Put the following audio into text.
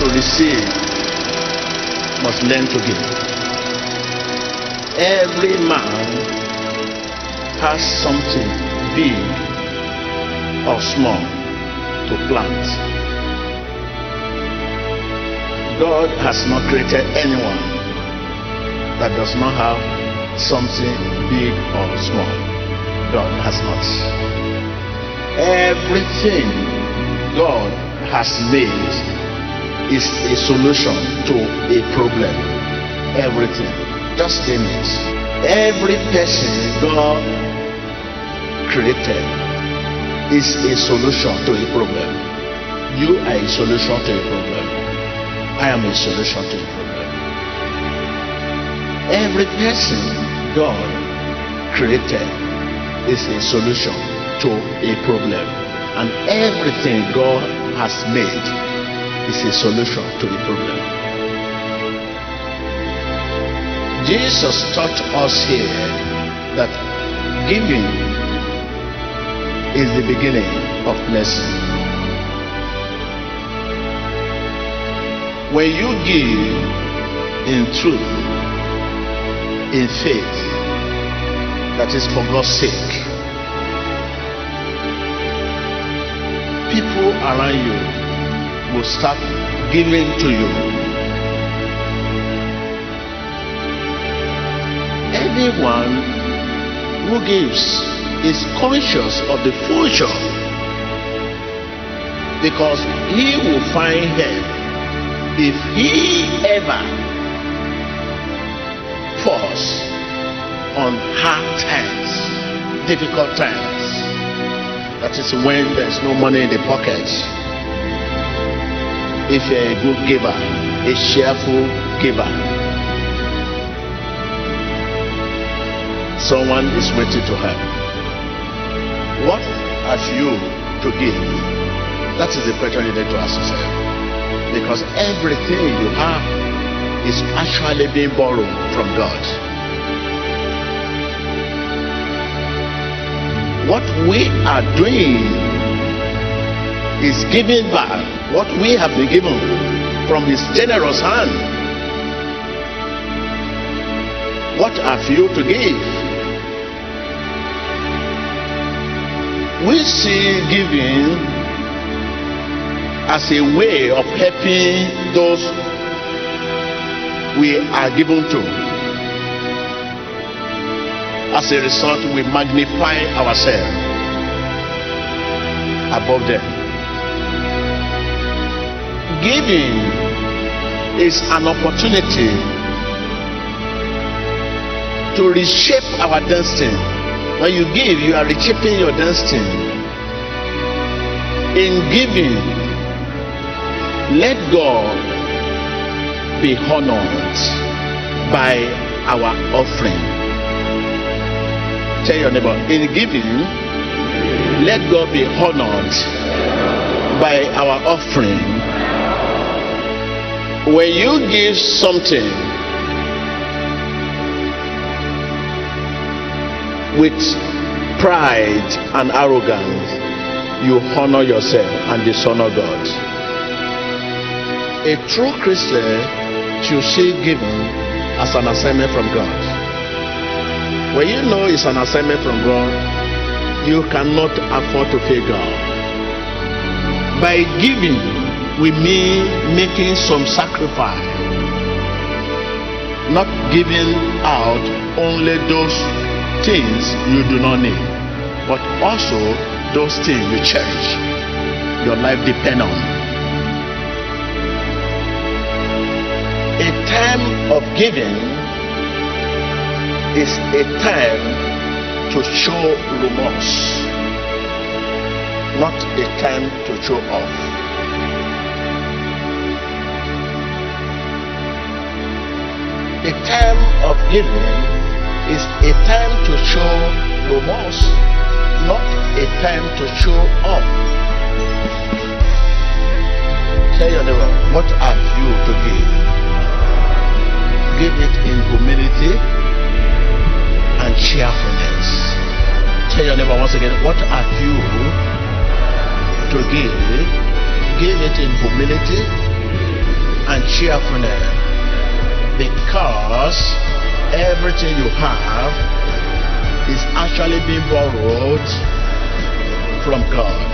to receive must learn to give. Every man has something big or small to plant. God has not created anyone that does not have something big or small. God has not. Everything God has made is a solution to a problem. Everything. Just name. Every person God created is a solution to a problem. You are a solution to a problem. I am a solution to a problem. Every person God created is a solution to a problem. And everything God has made is a solution to the problem. Jesus taught us here that giving is the beginning of blessing. When you give in truth, in faith, that is for God's sake, people around you will start giving to you. Anyone who gives is conscious of the future because he will find help if he ever falls on hard times, difficult times. That is when there's no money in the pocket. If you're a good giver, a cheerful giver, someone is waiting to help. What have you to give? That is the question you need to ask yourself. Because everything you have is actually being borrowed from God. What we are doing is giving back what we have been given from His generous hand. What have you to give? We see giving as a way of helping those we are given to. As a result, we magnify ourselves above them. Giving is an opportunity to reshape our destiny. When you give, you are reshaping your destiny. In giving, let God be honored by our offering. Tell your neighbor, in giving, let God be honored by our offering. When you give something with pride and arrogance, you honor yourself and dishonor God. A true Christian should see giving as an assignment from God. When you know it's an assignment from God, you cannot afford to fail God. By giving, we mean making some sacrifice, not giving out only those things you do not need, but also those things you cherish, your life depend on. A time of giving is a time to show remorse, not a time to show off. A time of giving is a time to show remorse, not a time to show off. Tell your neighbor, what have you to give? Give it in humility and cheerfulness. Tell your neighbor once again, what have you to give? Give it in humility and cheerfulness because everything you have is actually being borrowed from God.